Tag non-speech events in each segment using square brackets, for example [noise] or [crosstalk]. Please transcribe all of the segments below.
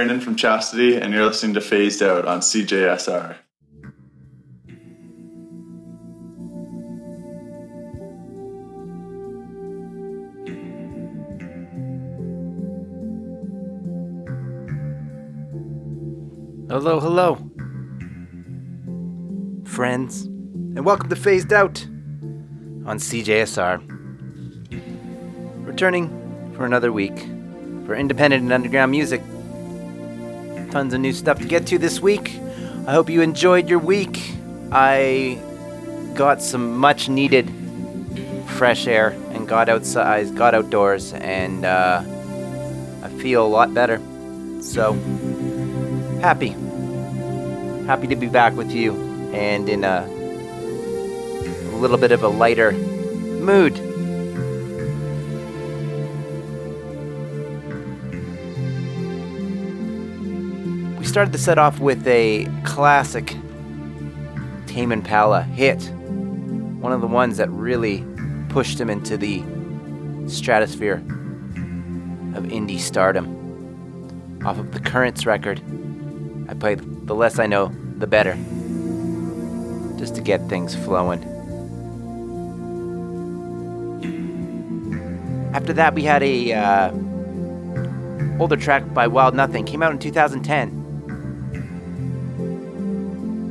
Brandon from Chastity, and you're listening to Phased Out on CJSR. Hello, hello, friends, and welcome to Phased Out on CJSR. Returning for another week for independent and underground music. Tons of new stuff to get to this week. I hope you enjoyed your week. I got some much needed fresh air and got outside, got outdoors, and uh, I feel a lot better. So, happy. Happy to be back with you and in a, a little bit of a lighter mood. Started the set off with a classic Tame Impala hit. One of the ones that really pushed him into the stratosphere of indie stardom. Off of the Currents record, I played The Less I Know, The Better, just to get things flowing. After that, we had a uh, older track by Wild Nothing, came out in 2010.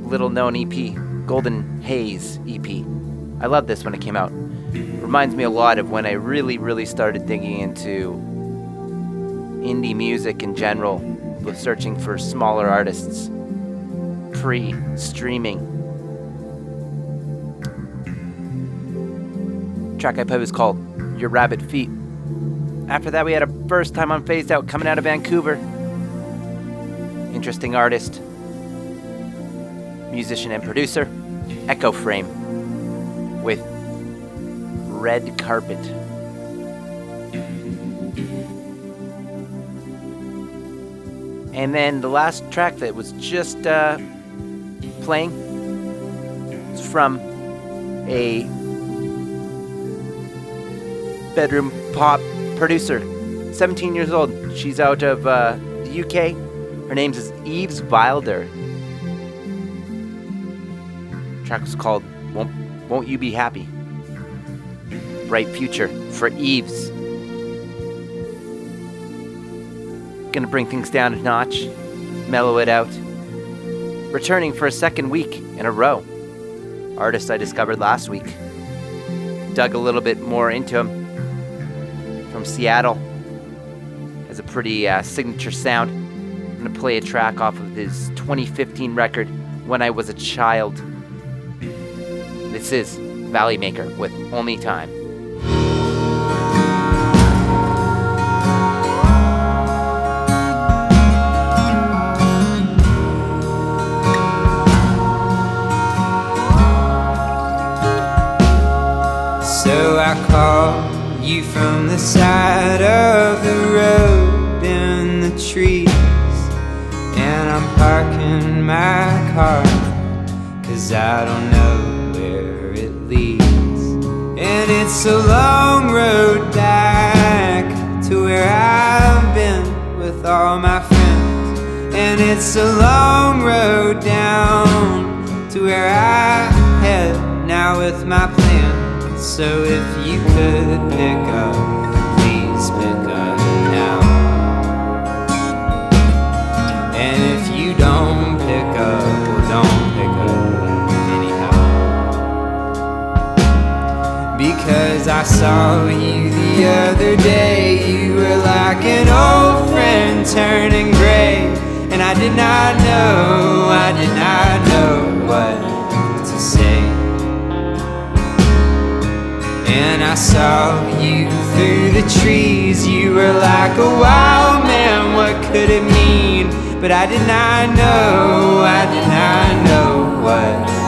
Little known EP, Golden Haze EP. I love this when it came out. Reminds me a lot of when I really, really started digging into indie music in general, was searching for smaller artists, pre streaming. Track I played was called Your Rabbit Feet. After that, we had a first time on Phased Out coming out of Vancouver. Interesting artist, musician, and producer, Echo Frame, with Red Carpet. And then the last track that was just uh, playing is from a bedroom pop producer, 17 years old. She's out of uh, the UK. Her name is Eves Wilder. Track was called Won't, Won't You Be Happy? Bright Future for Eves. Gonna bring things down a notch, mellow it out. Returning for a second week in a row. Artist I discovered last week. Dug a little bit more into him. From Seattle. Has a pretty uh, signature sound. I'm gonna play a track off of his 2015 record, When I Was a Child. This is Valley Maker with Only Time. So I call you from the side of the road in the trees. And I'm parking my car, cause I don't know. And it's a long road back to where I've been with all my friends. And it's a long road down to where I head now with my plan. So if you could pick up, Because I saw you the other day, you were like an old friend turning gray. And I did not know, I did not know what to say. And I saw you through the trees. You were like a wild man. What could it mean? But I did not know. I did not know what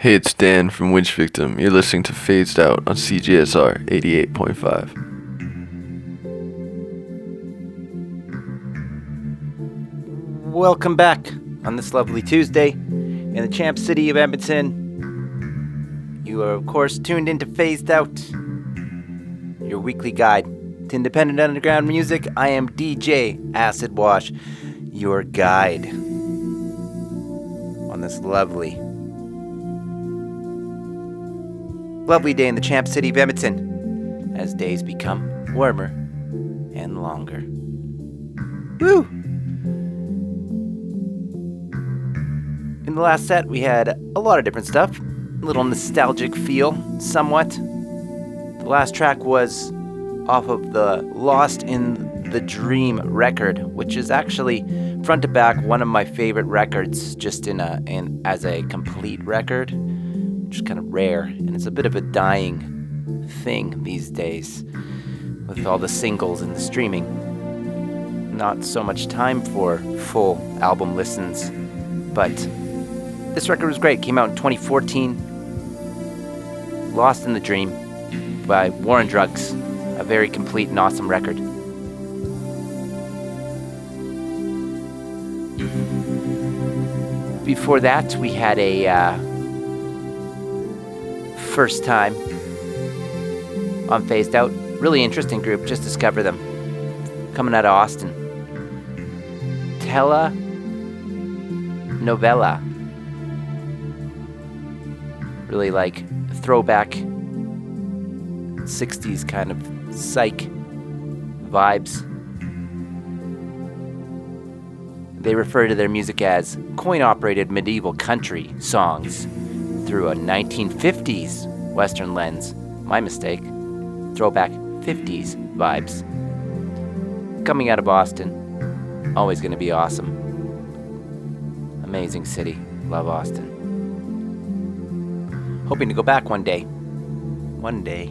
Hey, it's Dan from Winch Victim. You're listening to Phased Out on CJSR 88.5. Welcome back on this lovely Tuesday in the champ city of Edmonton. You are, of course, tuned into Phased Out, your weekly guide to independent underground music. I am DJ Acid Wash, your guide on this lovely Lovely day in the champ city of Edmonton as days become warmer and longer. Woo! In the last set, we had a lot of different stuff, a little nostalgic feel, somewhat. The last track was off of the Lost in the Dream record, which is actually front to back one of my favorite records, just in a in as a complete record which is kind of rare, it's a bit of a dying thing these days with all the singles and the streaming. Not so much time for full album listens, but this record was great. Came out in 2014. Lost in the Dream by War on Drugs. A very complete and awesome record. Before that, we had a uh, first time on Phased Out. Really interesting group, just discovered them. Coming out of Austin. Tele Novella. Really like throwback 60s kind of psych vibes. They refer to their music as coin operated medieval country songs through a 1950s Western lens. My mistake. Throwback 50s vibes. Coming out of Boston, always going to be awesome. Amazing city. Love Austin. Hoping to go back one day. One day.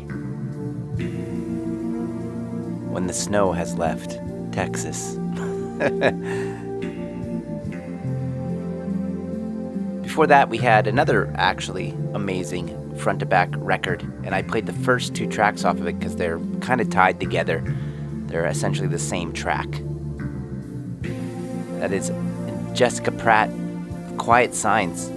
When the snow has left Texas. [laughs] Before that, we had another actually amazing front to back record, and I played the first two tracks off of it because they're kind of tied together. They're essentially the same track. That is Jessica Pratt, Quiet Signs.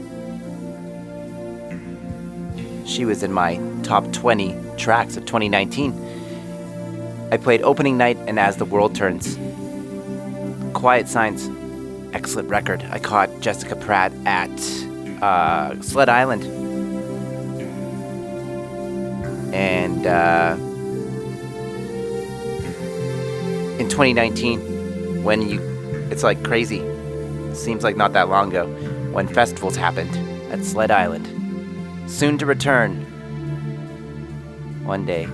She was in my top 20 tracks of 2019. I played Opening Night and As the World Turns. Quiet Signs, excellent record. I caught Jessica Pratt at uh, Sled Island. And uh, in 2019, when you, it's like crazy. Seems like not that long ago, when festivals happened at Sled Island. Soon to return. One day,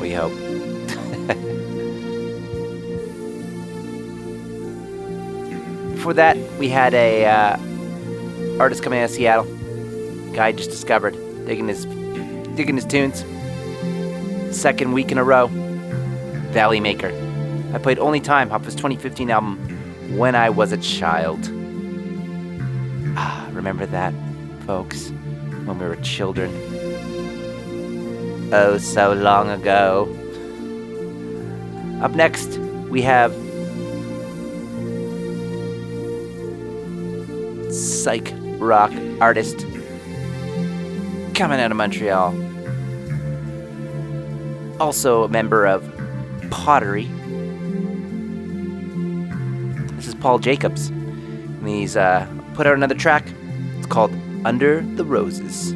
we hope. [laughs] Before that, we had a uh, artist coming out of Seattle. Guy just discovered, digging his, digging his tunes. Second week in a row, Valley Maker. I played Only Time off his 2015 album, When I Was a Child. Ah, remember that, folks? When we were children. Oh, so long ago. Up next, we have psych rock artist coming out of Montreal. Also a member of Pottery. This is Paul Jacobs. And he's uh, put out another track. It's called Under the Roses.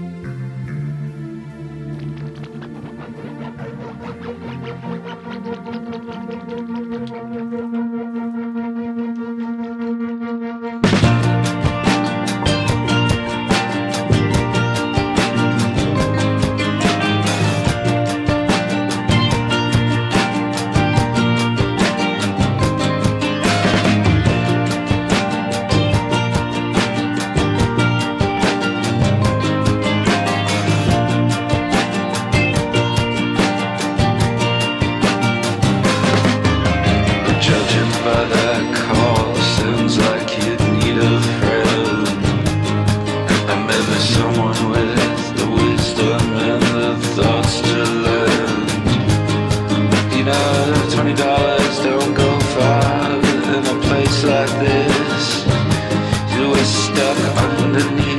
Underneath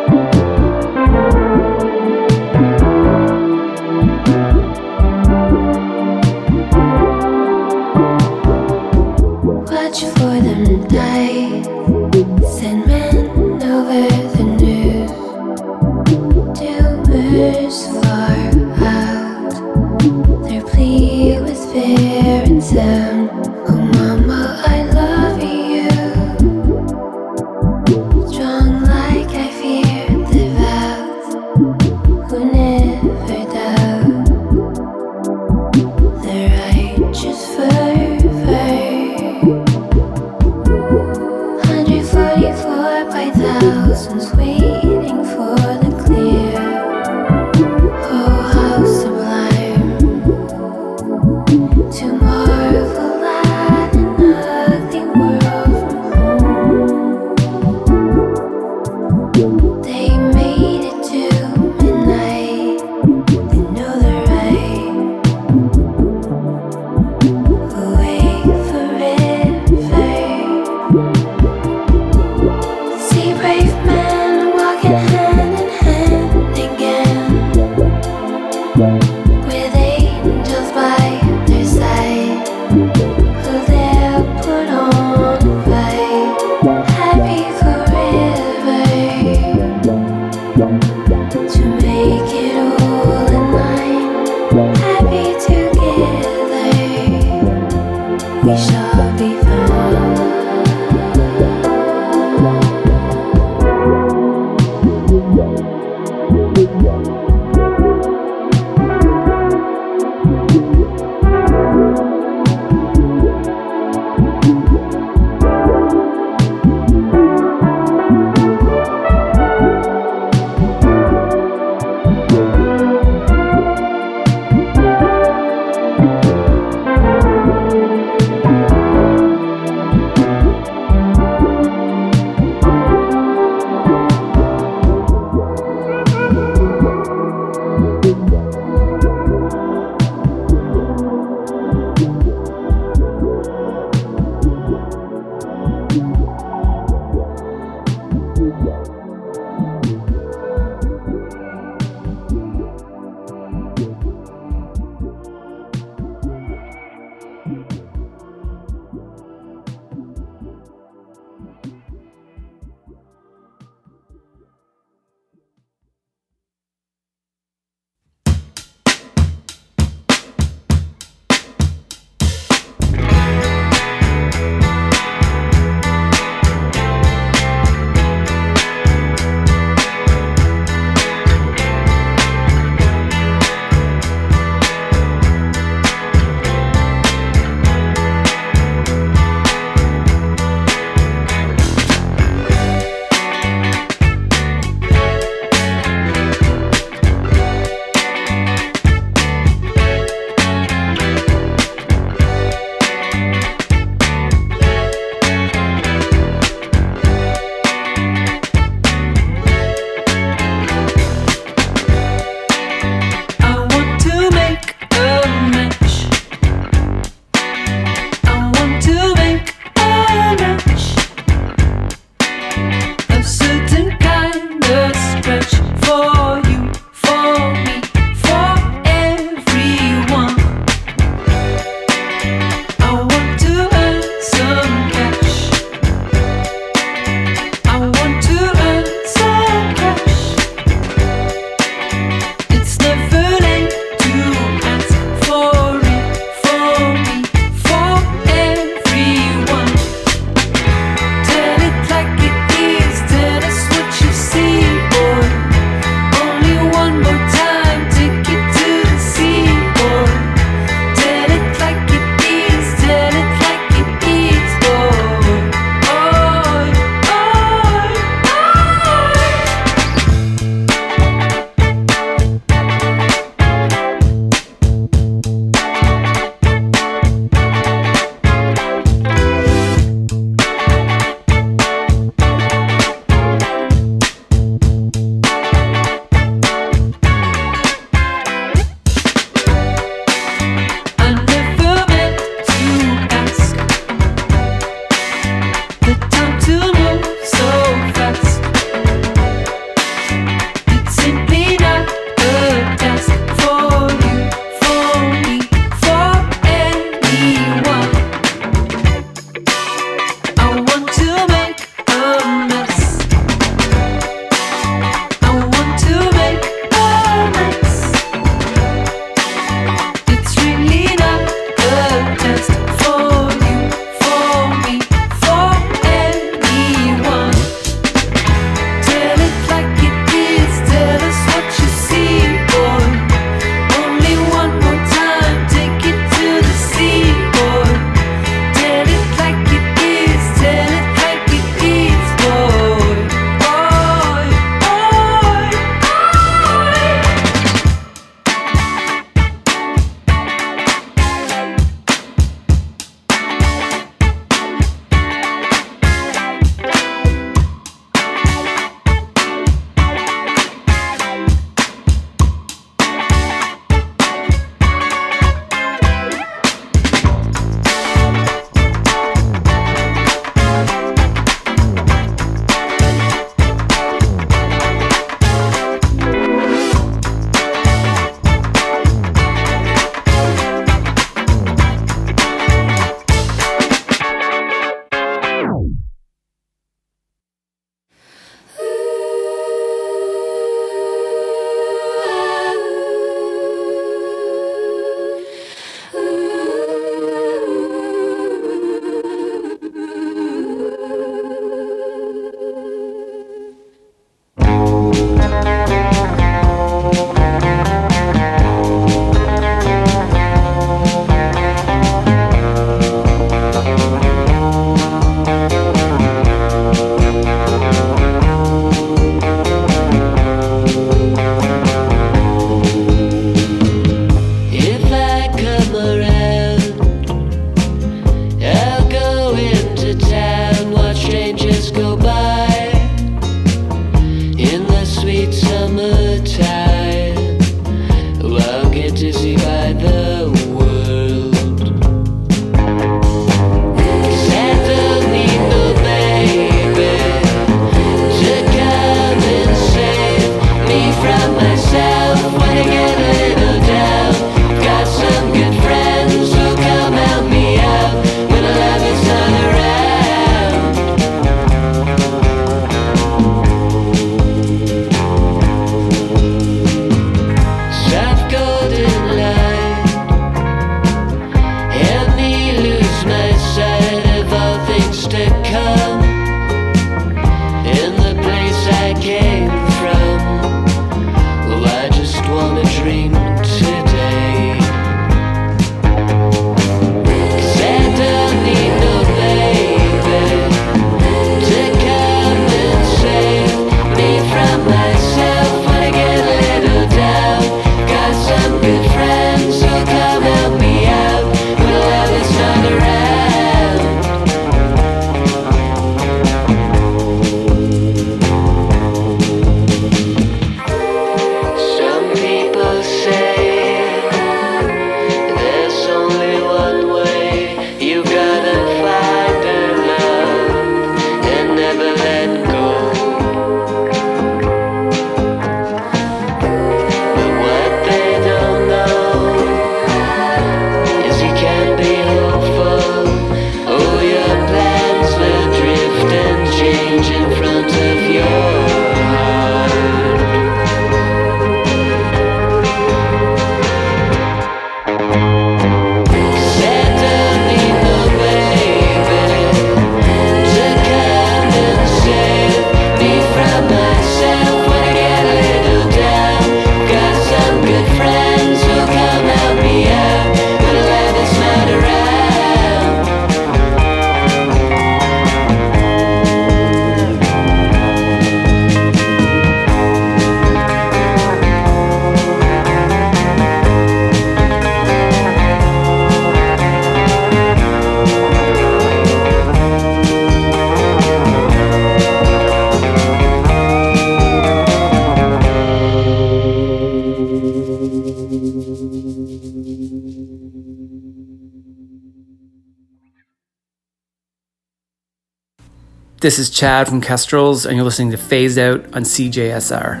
This is Chad from Kestrels, and you're listening to Phased Out on CJSR.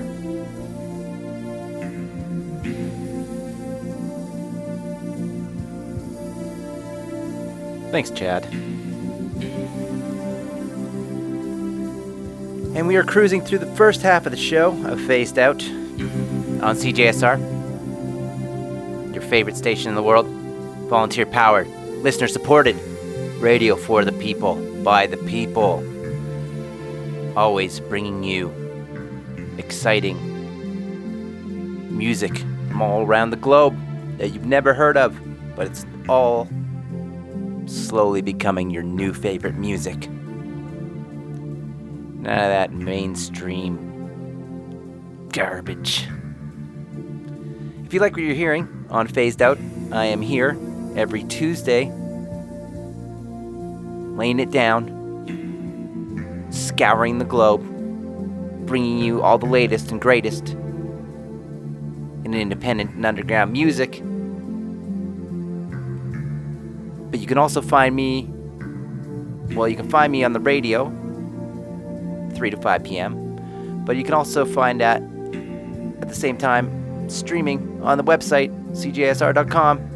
Thanks, Chad. And we are cruising through the first half of the show of Phased Out on CJSR, your favorite station in the world. Volunteer powered, listener supported, radio for the people, by the people. Always bringing you exciting music from all around the globe that you've never heard of, but it's all slowly becoming your new favorite music. None of that mainstream garbage. If you like what you're hearing on Phased Out, I am here every Tuesday, laying it down, scouring the globe, bringing you all the latest and greatest in independent and underground music. But you can also find me, well, you can find me on the radio, 3 to 5 p.m. But you can also find that at the same time streaming on the website, cjsr.com.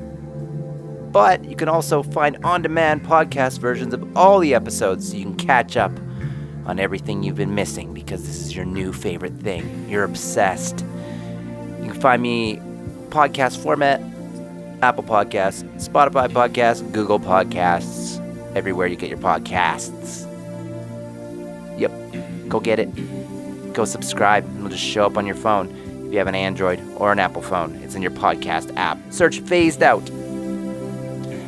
But you can also find on demand podcast versions of all the episodes so you can catch up on everything you've been missing because this is your new favorite thing. You're obsessed. You can find me podcast format Apple Podcasts, Spotify Podcasts, Google Podcasts, everywhere you get your podcasts. Yep, go get it. Go subscribe, it'll just show up on your phone if you have an Android or an Apple phone. It's in your podcast app. Search Phased Out.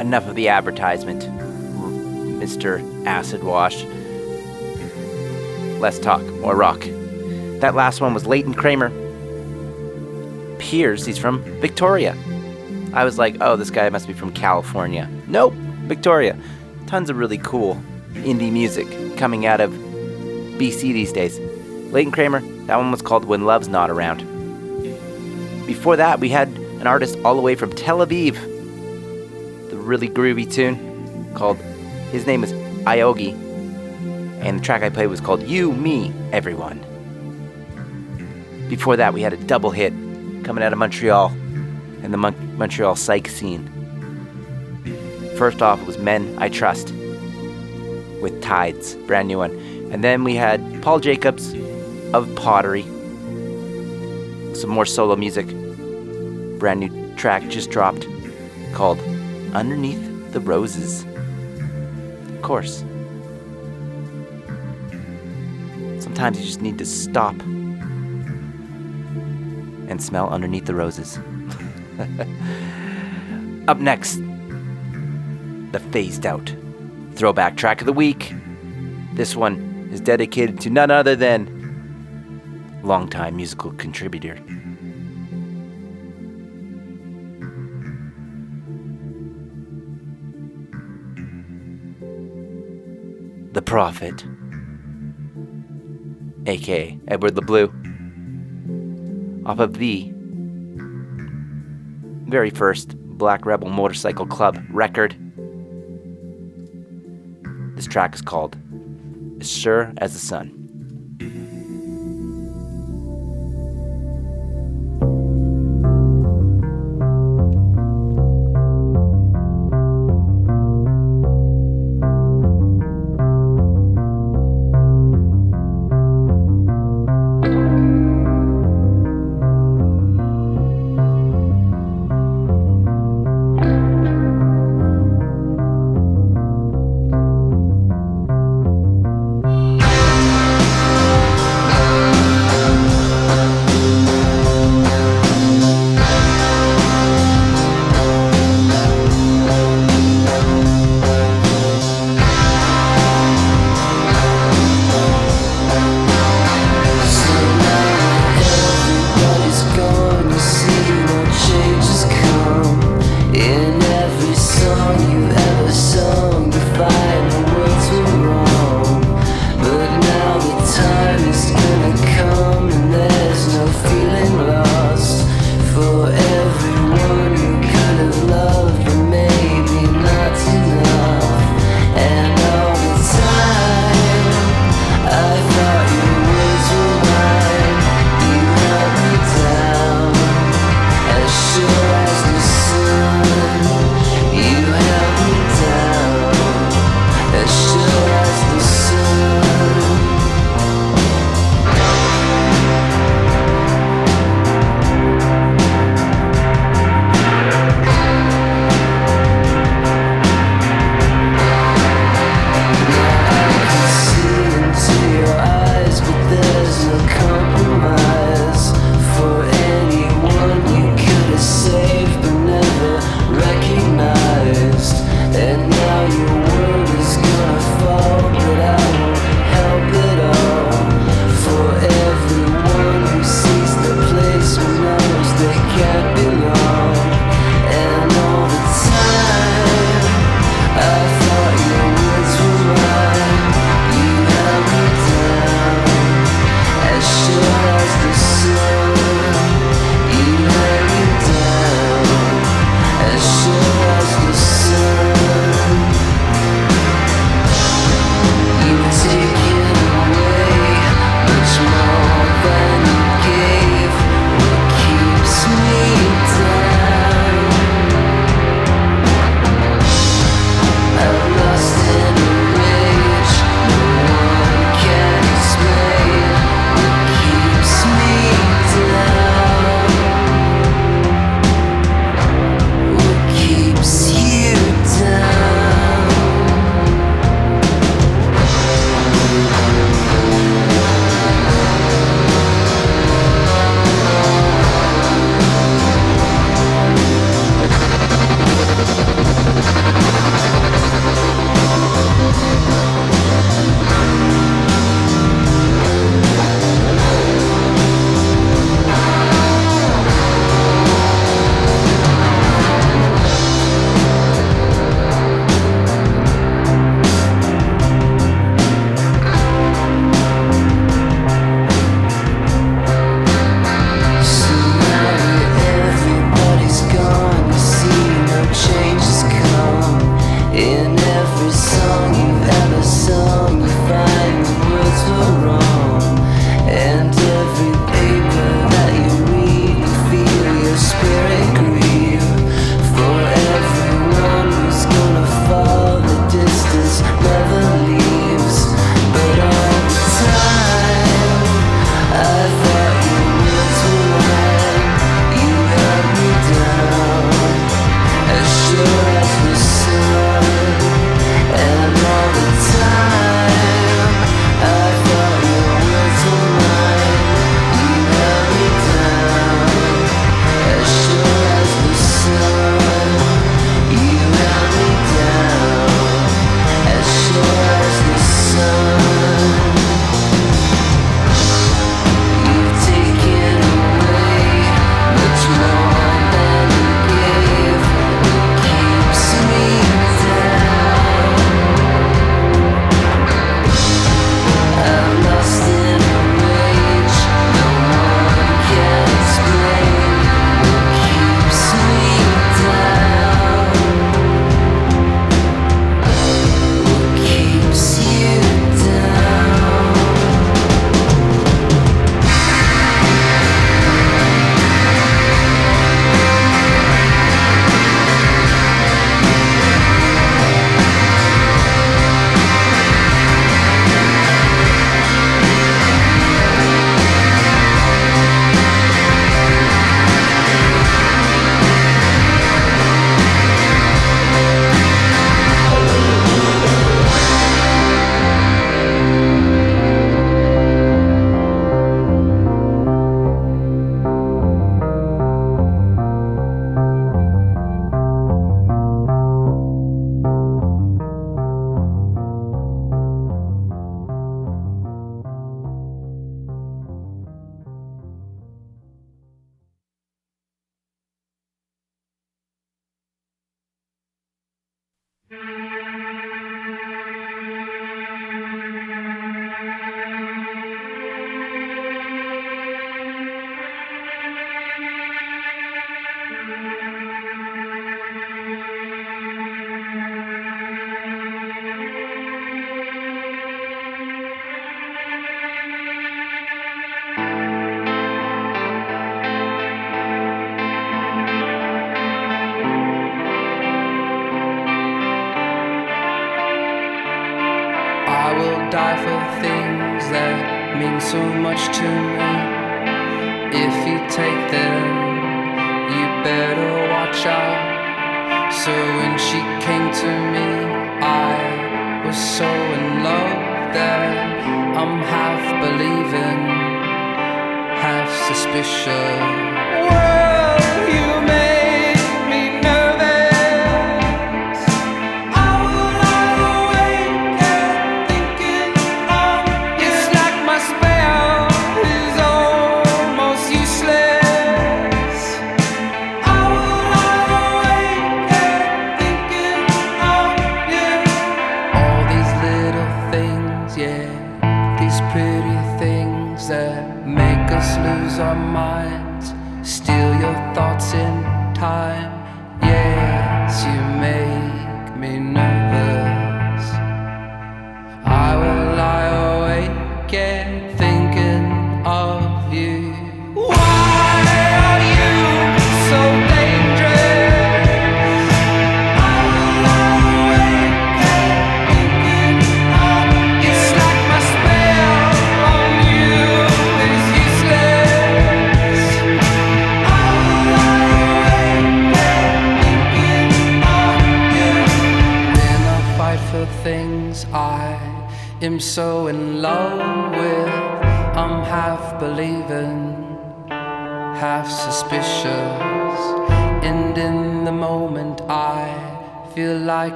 Enough of the advertisement, Mr. Acid Wash. Less talk, more rock. That last one was Leighton Kramer. Piers, he's from Victoria. I was like, oh, this guy must be from California. Nope, Victoria. Tons of really cool indie music coming out of BC these days. Leighton Kramer, that one was called When Love's Not Around. Before that, we had an artist all the way from Tel Aviv. The really groovy tune called, his name is Iogi, and the track I played was called You, Me, Everyone. Before that, we had a double hit coming out of Montreal and the Mon- Montreal psych scene. First off, it was Men I Trust with Tides, brand new one. And then we had Paul Jacobs of Pottery, some more solo music. Brand new track just dropped called Underneath the Roses. Of course. Sometimes you just need to stop and smell underneath the roses. [laughs] Up next, the phased out throwback track of the week. This one is dedicated to none other than longtime musical contributor. The Prophet, aka Edward the Blue, off of the very first Black Rebel Motorcycle Club record. This track is called As Sure as the Sun.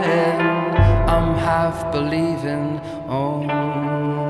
Lying, I'm half believing. Oh.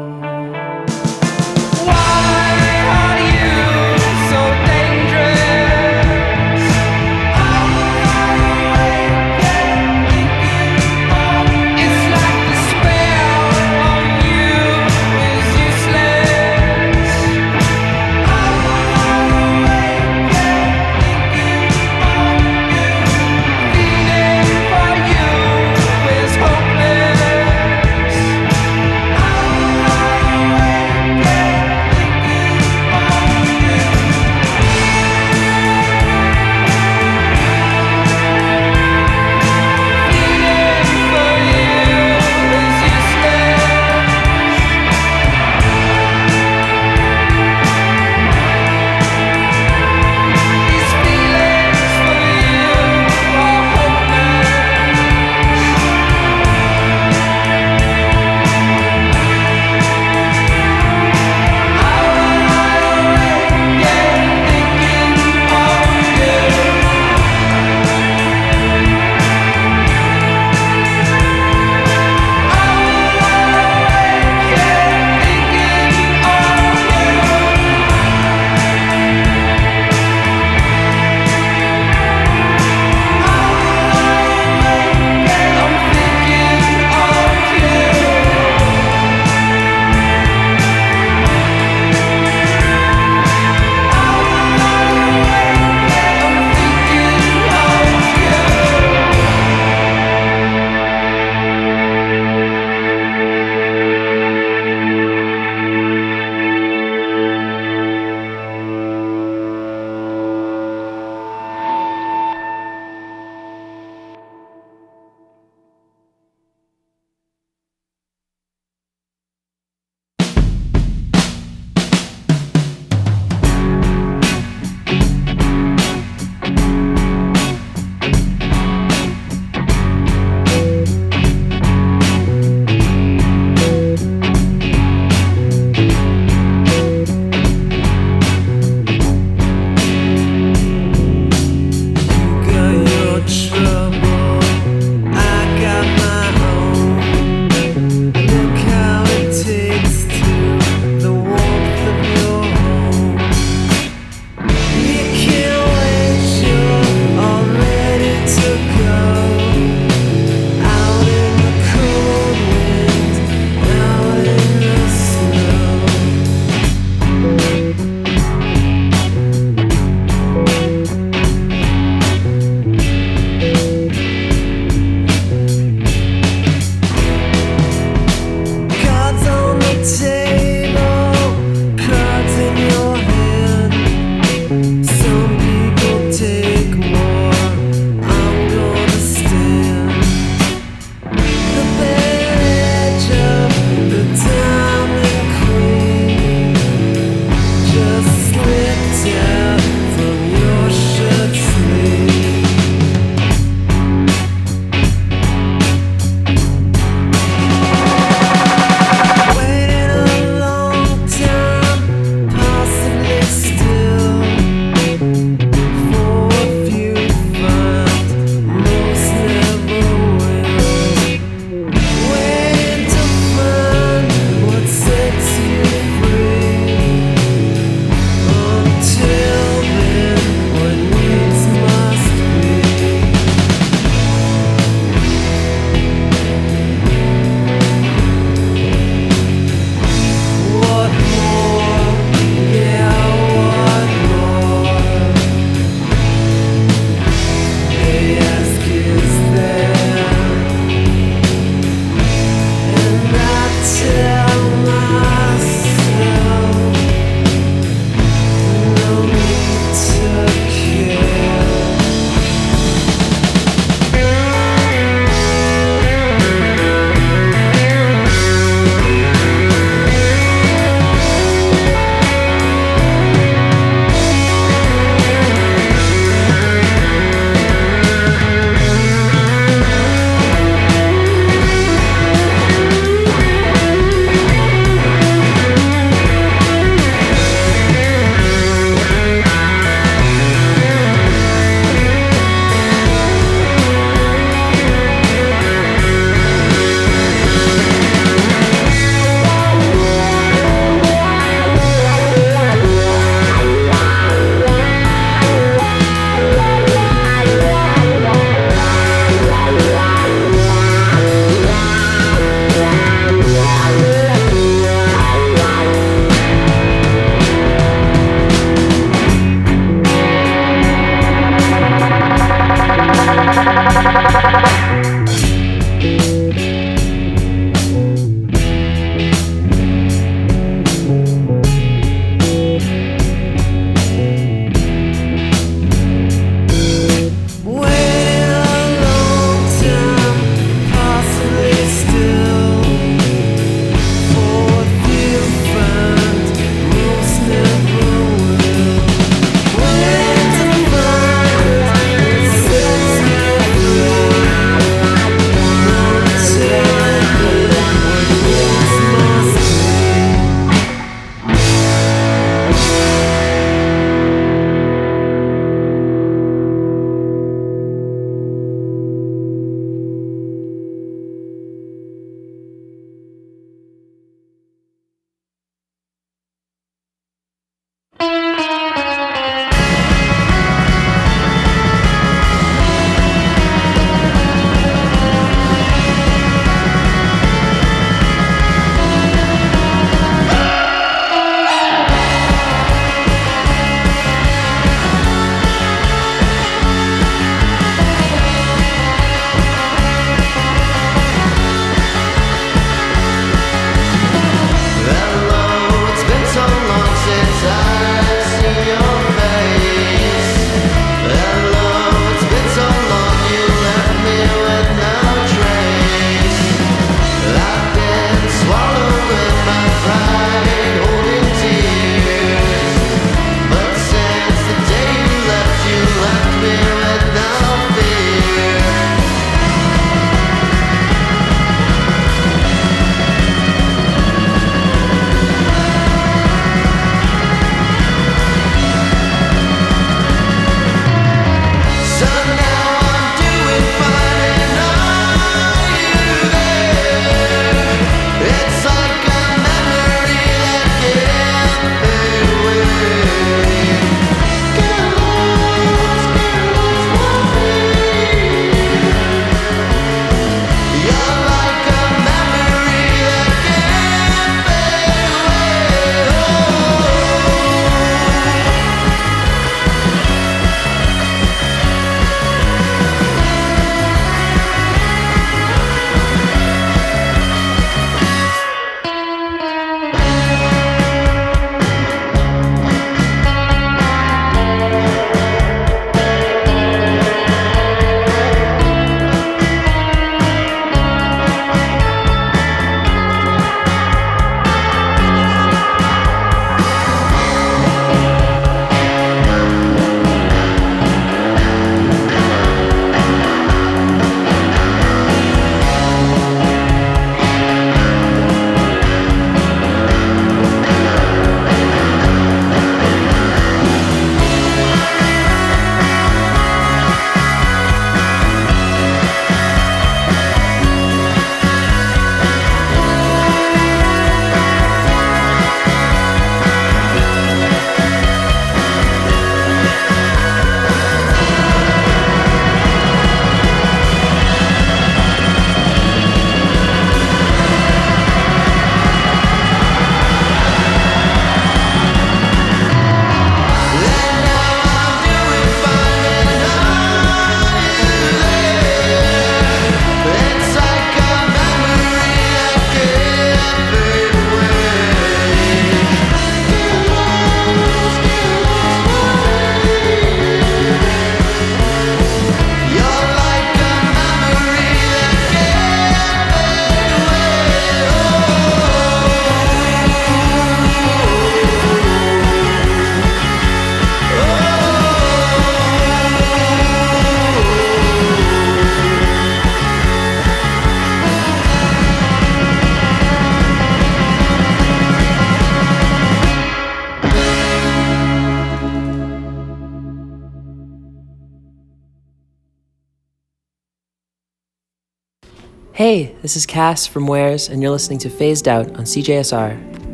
This is Cass from Wares, and you're listening to Phased Out on CJSR.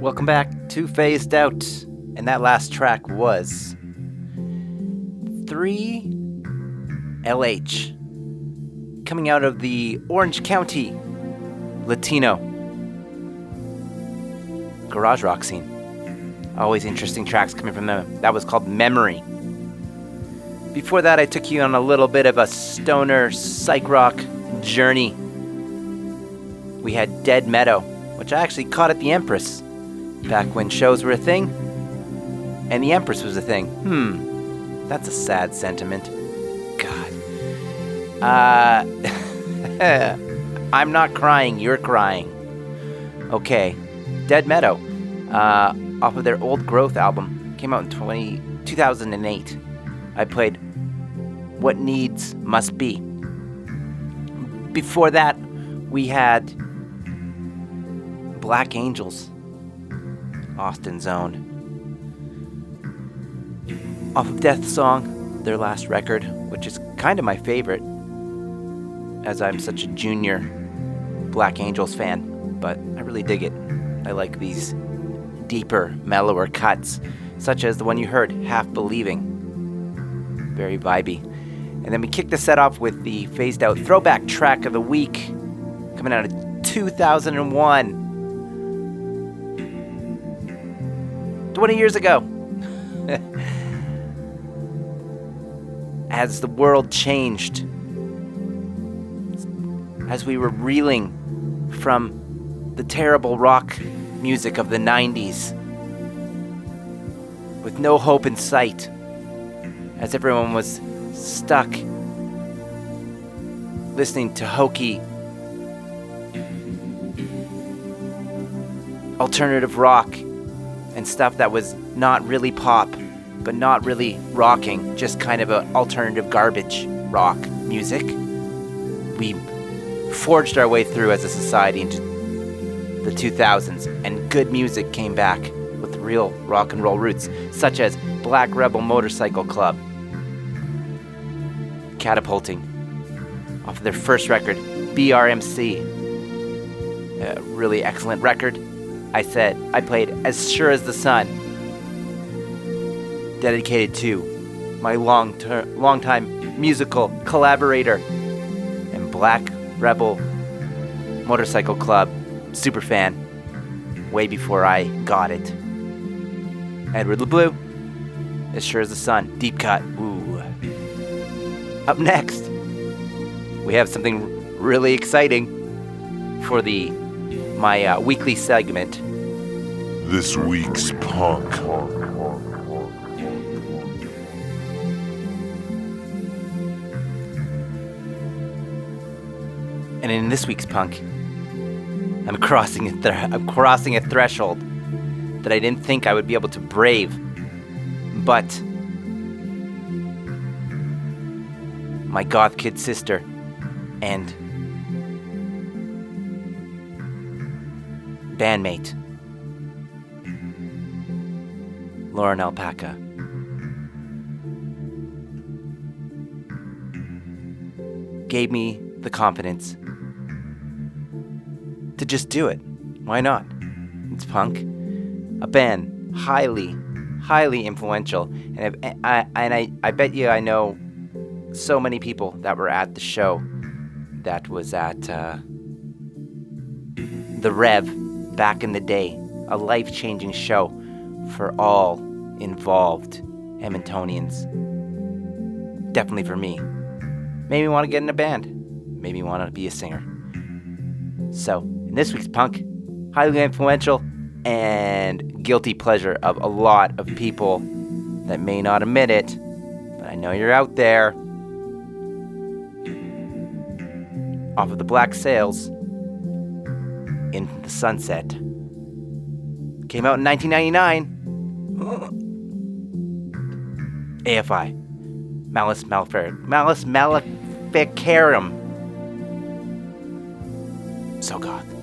Welcome back to Phased Out. And that last track was 3LH coming out of the Orange County Latino garage rock scene. Always interesting tracks coming from them. That was called Memory. Before that, I took you on a little bit of a stoner psych rock journey. We had Dead Meadow, which I actually caught at the Empress back when shows were a thing and the Empress was a thing. Hmm, that's a sad sentiment. God. Uh, [laughs] I'm not crying, you're crying. Okay, Dead Meadow, uh, off of their Old Growth album, came out in 20, 2008. I played What Needs Must Be. Before that, we had Black Angels, Austin's own. Off of Death Song, their last record, which is kind of my favorite, as I'm such a junior Black Angels fan, but I really dig it. I like these deeper, mellower cuts, such as the one you heard, Half Believing. Very vibey. And then we kick the set off with the phased out throwback track of the week, coming out of 2001. 20 years ago. [laughs] as the world changed, as we were reeling from the terrible rock music of the 90s, with no hope in sight, as everyone was stuck listening to hokey alternative rock and stuff that was not really pop but not really rocking, just kind of a alternative garbage rock music. We forged our way through as a society into the 2000s, and good music came back with real rock and roll roots, such as Black Rebel Motorcycle Club, catapulting off of their first record, BRMC. A uh, really excellent record. I said I played As Sure as the Sun dedicated to my long ter- long-time musical collaborator and Black Rebel Motorcycle Club super fan way before I got it. Edward LeBlue, as sure as the sun, deep cut. Up next, we have something really exciting for the my uh, weekly segment. This week's punk. And in this week's punk, I'm crossing a thr I'm crossing a threshold that I didn't think I would be able to brave. But my goth kid sister. And bandmate. Lauren Alpaca. Gave me the confidence to just do it. Why not? It's punk, a band. Highly, highly influential, and I, I and I, I bet you I know so many people that were at the show. That was at uh, the Rev back in the day, a life-changing show for all involved Edmontonians. Definitely for me. Maybe want to get in a band. Maybe want to be a singer. So, in this week's punk, highly influential and guilty pleasure of a lot of people that may not admit it, but I know you're out there. Off of the Black Sails, in the Sunset. Came out in 1999. AFI. Malice Malefic- Malleus Maleficarum. So goth.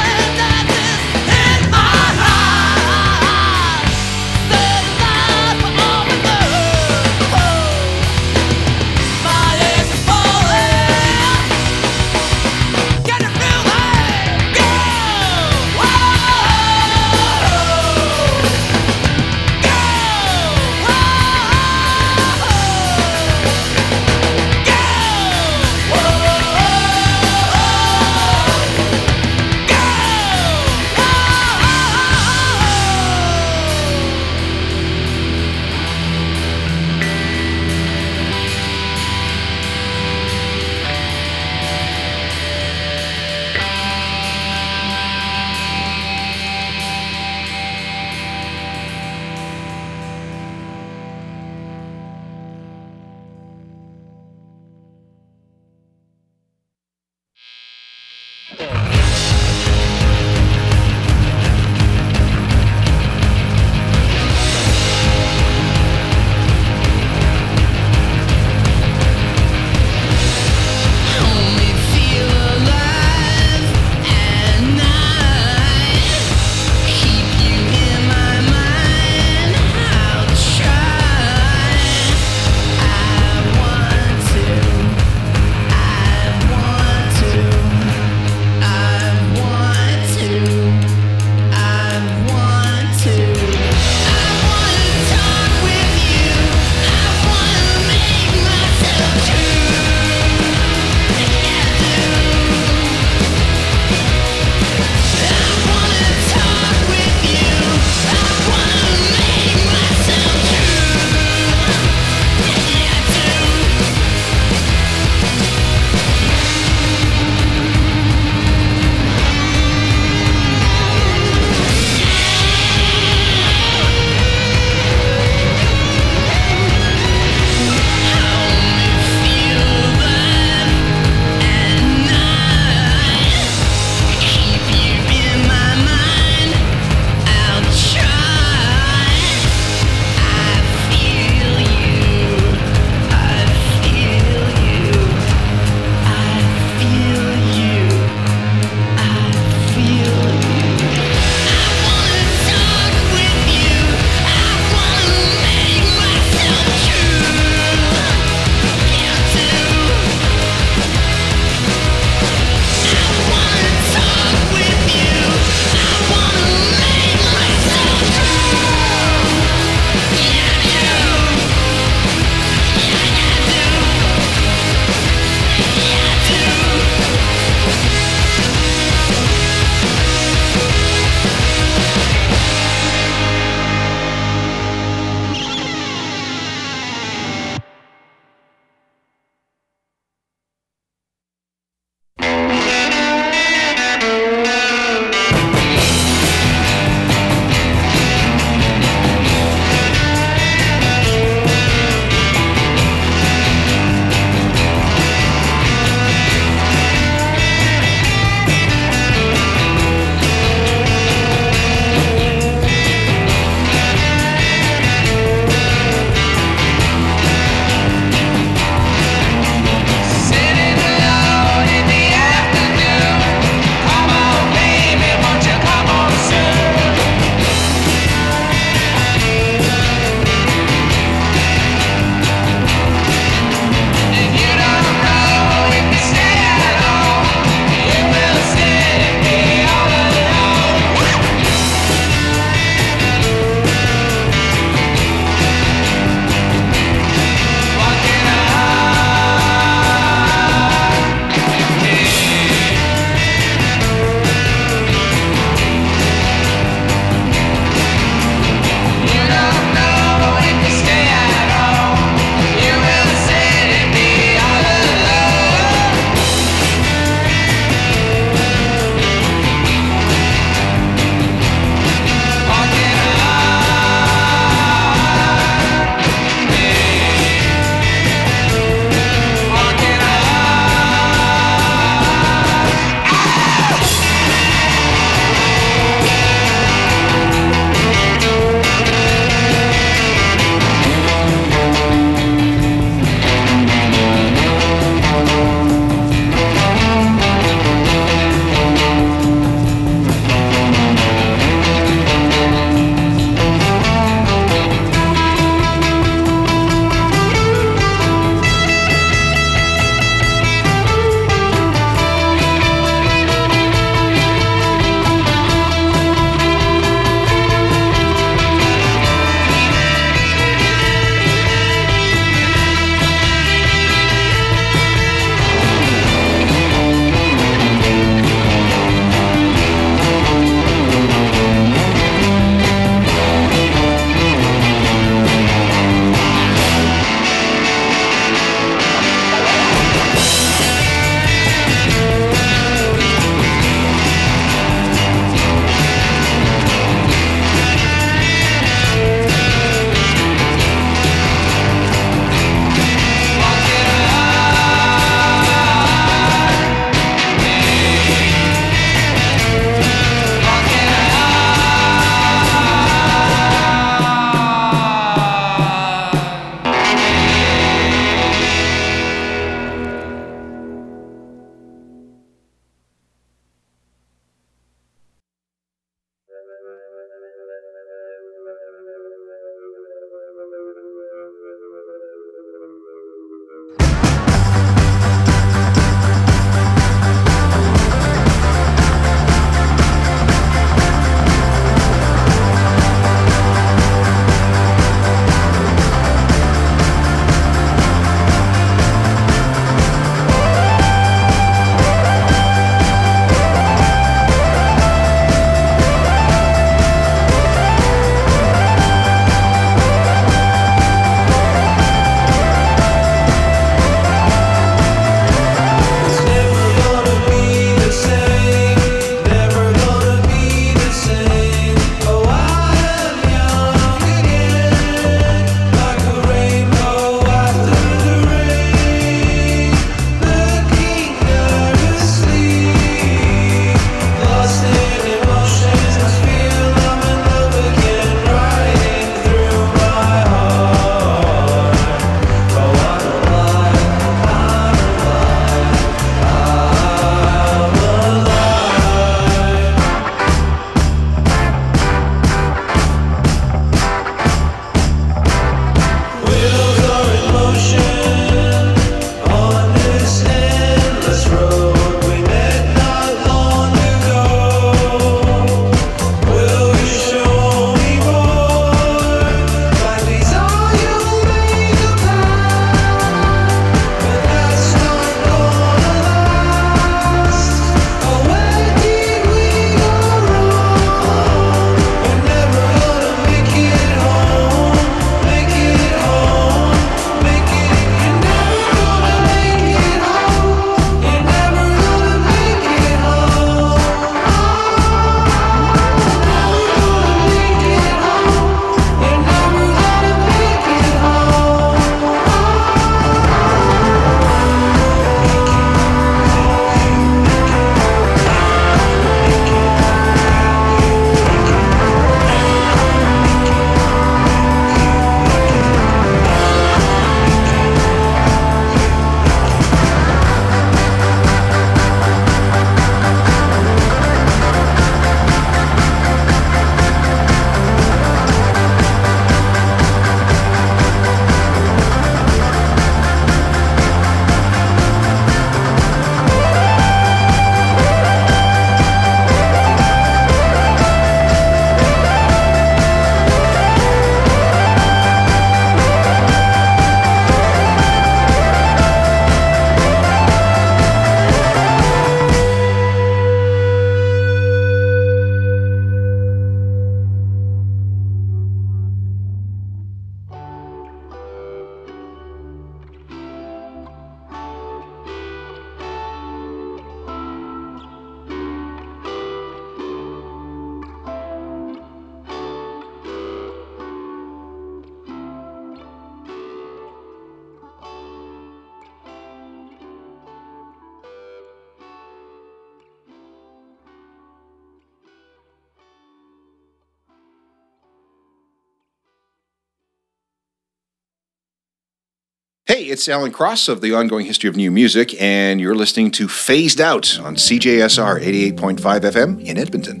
It's Alan Cross of the Ongoing History of New Music, and you're listening to Phased Out on CJSR 88.5 FM in Edmonton.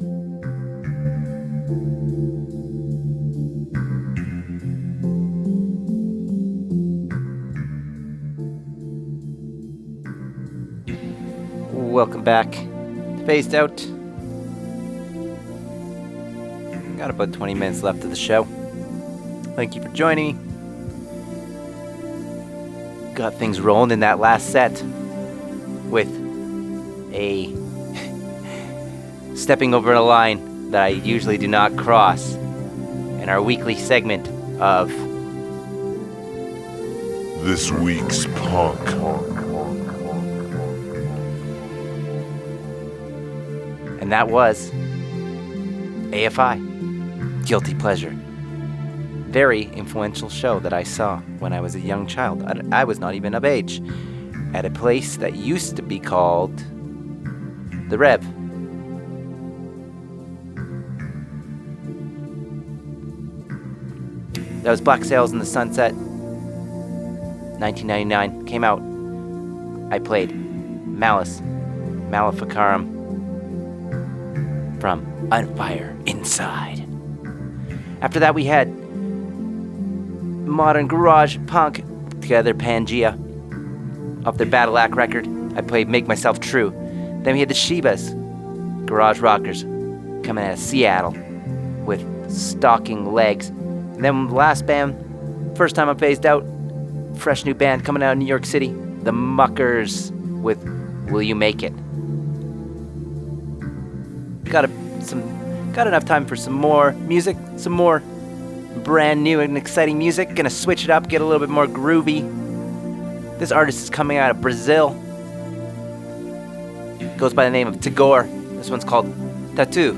Welcome back to Phased Out. Got about 20 minutes left of the show. Thank you for joining me. Got things rolling in that last set with a [laughs] stepping over a line that I usually do not cross in our weekly segment of This week's punk. and that was AFI Guilty Pleasure. Very influential show that I saw when I was a young child. I, I was not even of age. At a place that used to be called The Rev. That was Black Sails in the Sunset. 1999 came out. I played Malleus Maleficarum from On Fire Inside. After that, we had modern garage punk together Pangea off their Badillac record. I played Make Myself True. Then we had the Shivas, garage rockers, coming out of Seattle with stalking legs. And then the last band, first time I phased out, fresh new band coming out of New York City, the Muckers with Will You Make It? Got a, some, got enough time for some more music, some more brand new and exciting music. Gonna switch it up, get a little bit more groovy. This artist is coming out of Brazil. Goes by the name of Tagore. This one's called Tattoo.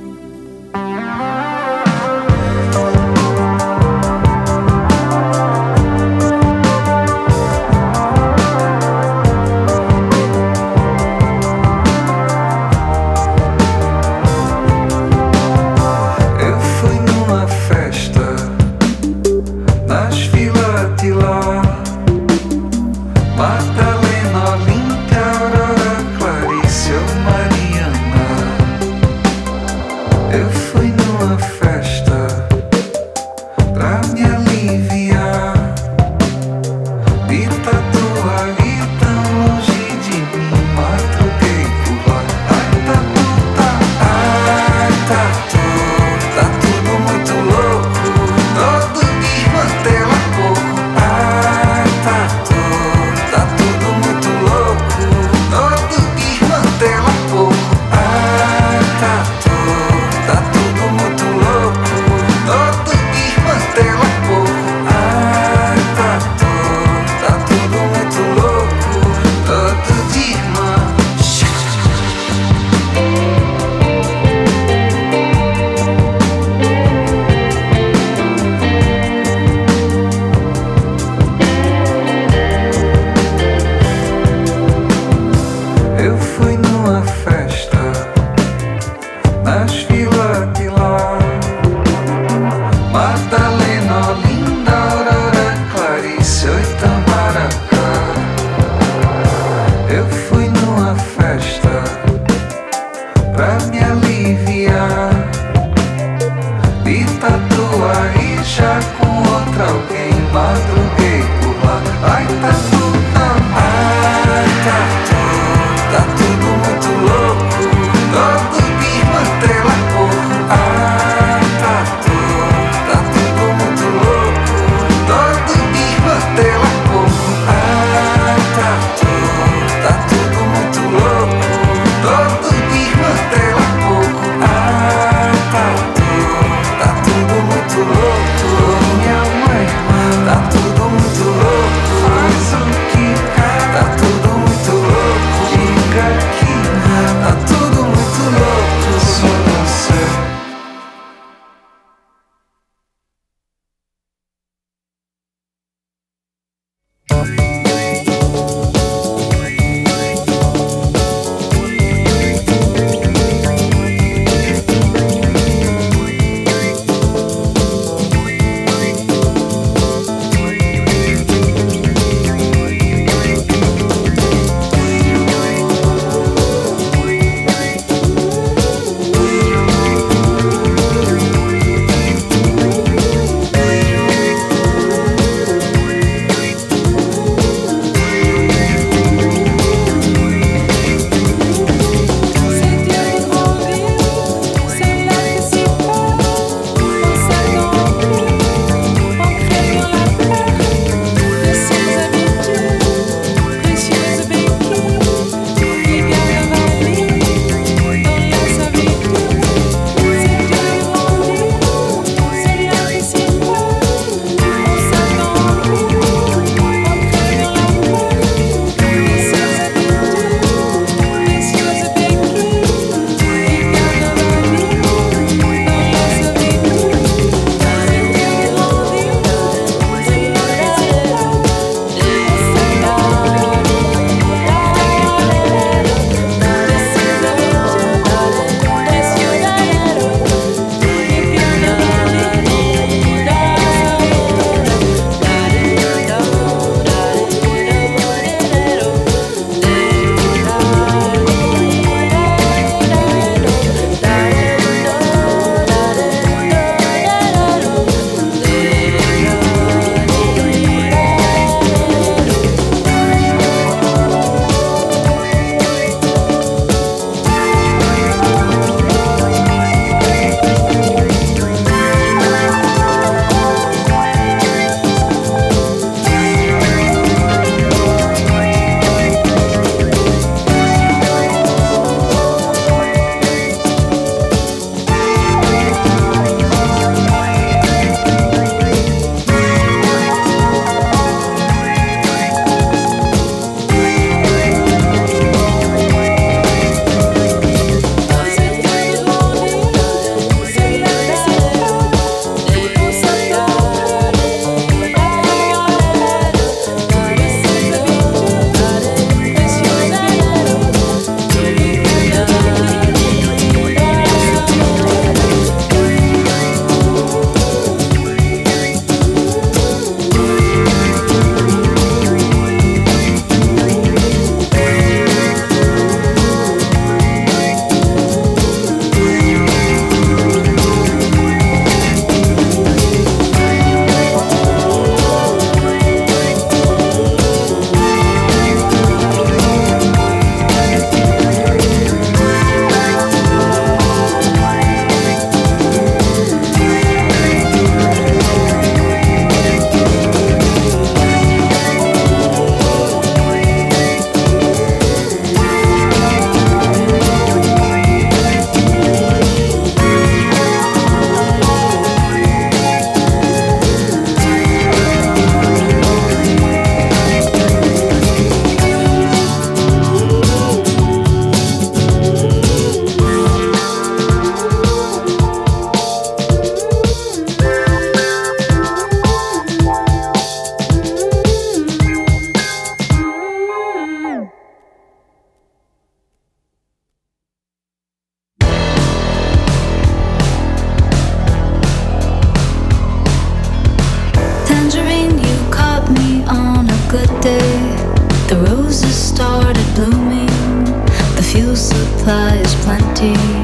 Is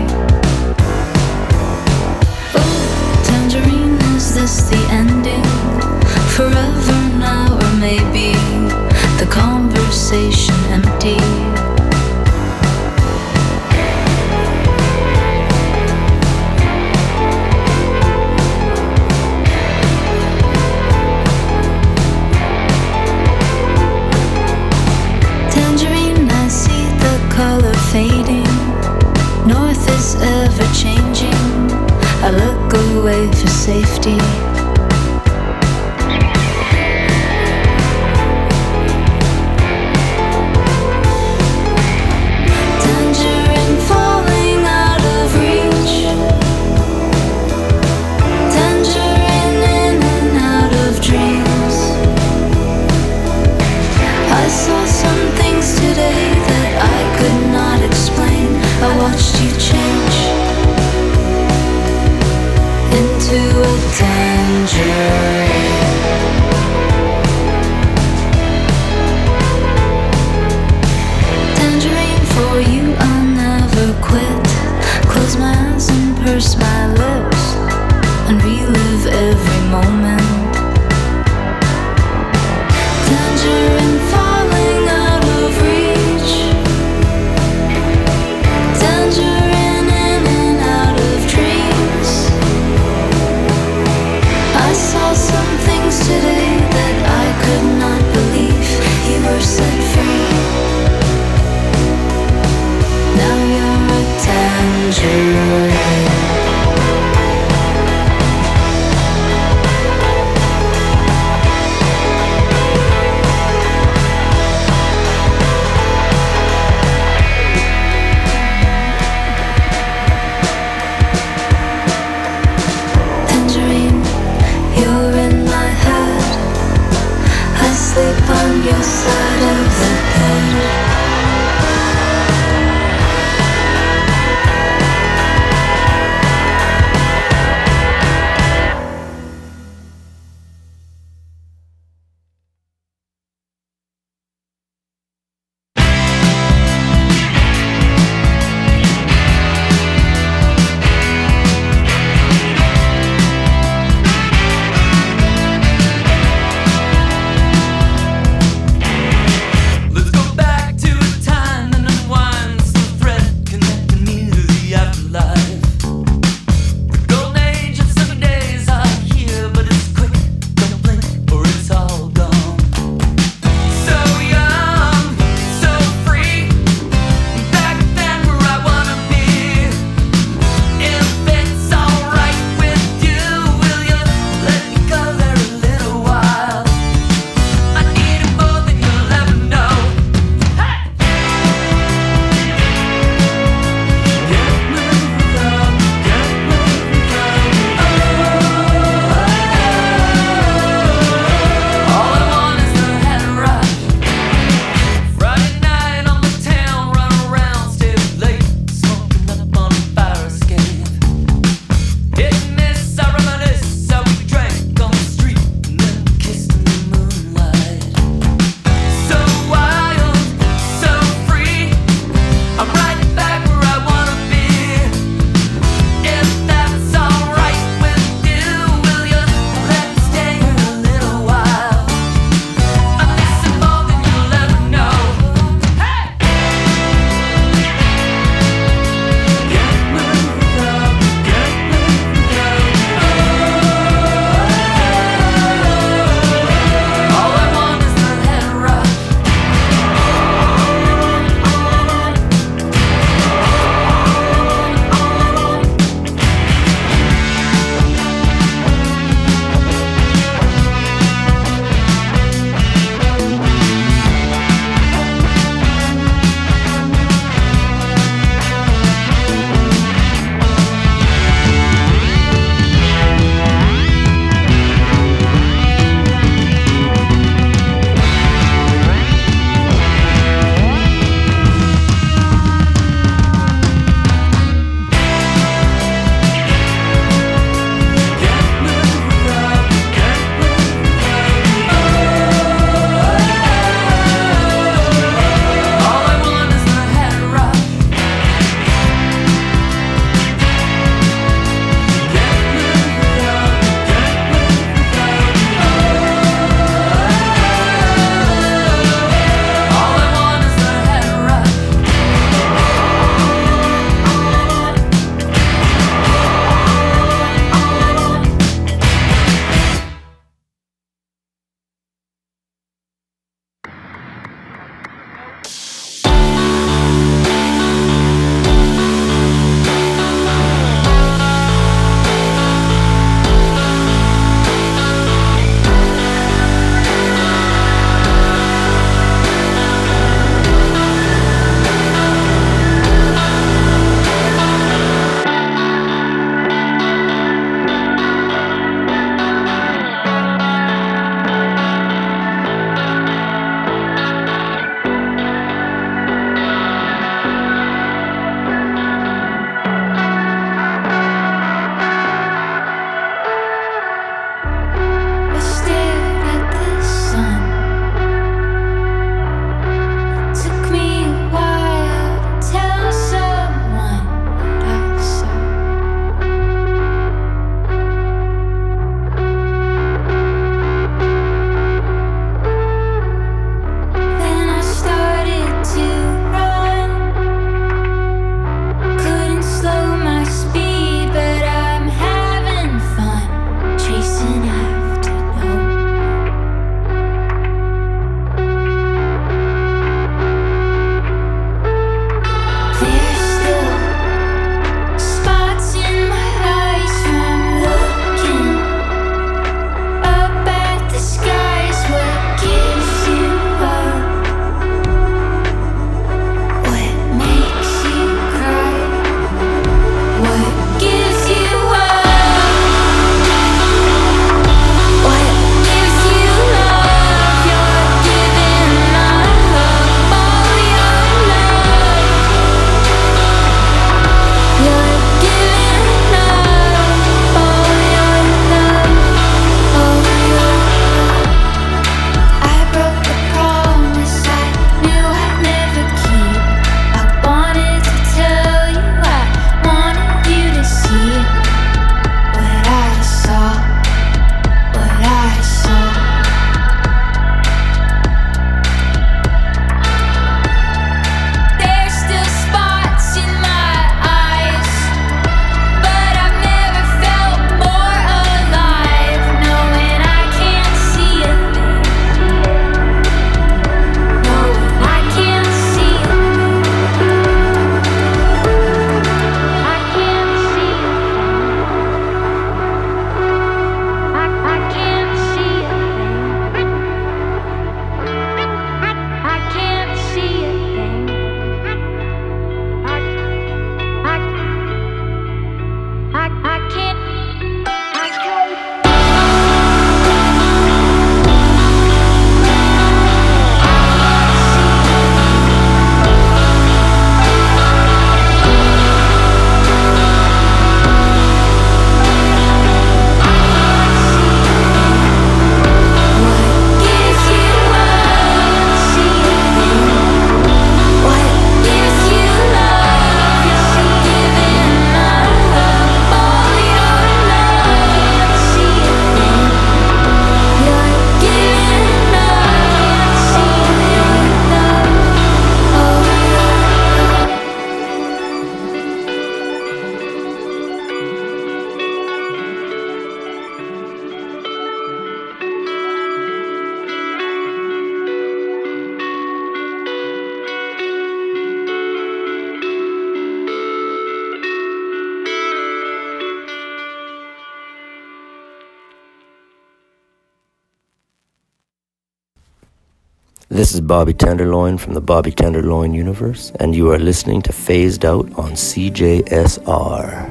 This is Bobby Tenderloin from the Bobby Tenderloin universe, and you are listening to Phased Out on CJSR.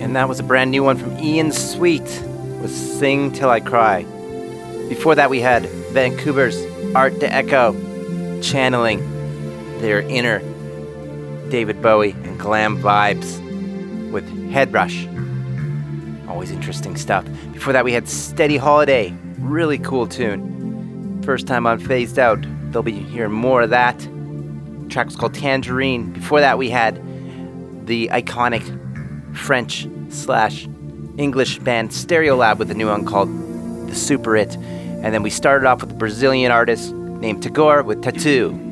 And that was a brand new one from Ian Sweet with Sing Till I Cry. Before that, we had Vancouver's Art d'Ecco channeling their inner David Bowie and glam vibes with Headrush. Always interesting stuff. Before that, we had Steady Holiday. Really cool tune. First time on Phased Out. They'll be hearing more of that. The track was called Tangerine. Before that, we had the iconic French slash English band Stereolab with a new one called The Super It. And then we started off with a Brazilian artist named Tagore with Tattoo.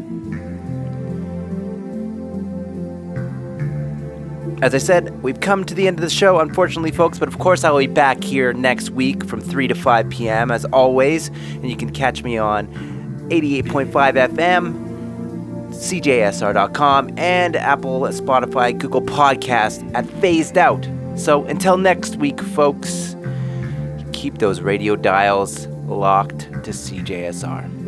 As I said, we've come to the end of the show, unfortunately, folks, but of course, I'll be back here next week from 3 to 5 p.m. as always, and you can catch me on 88.5 FM, CJSR.com, and Apple, Spotify, Google Podcast at Phased Out. So until next week, folks, keep those radio dials locked to CJSR.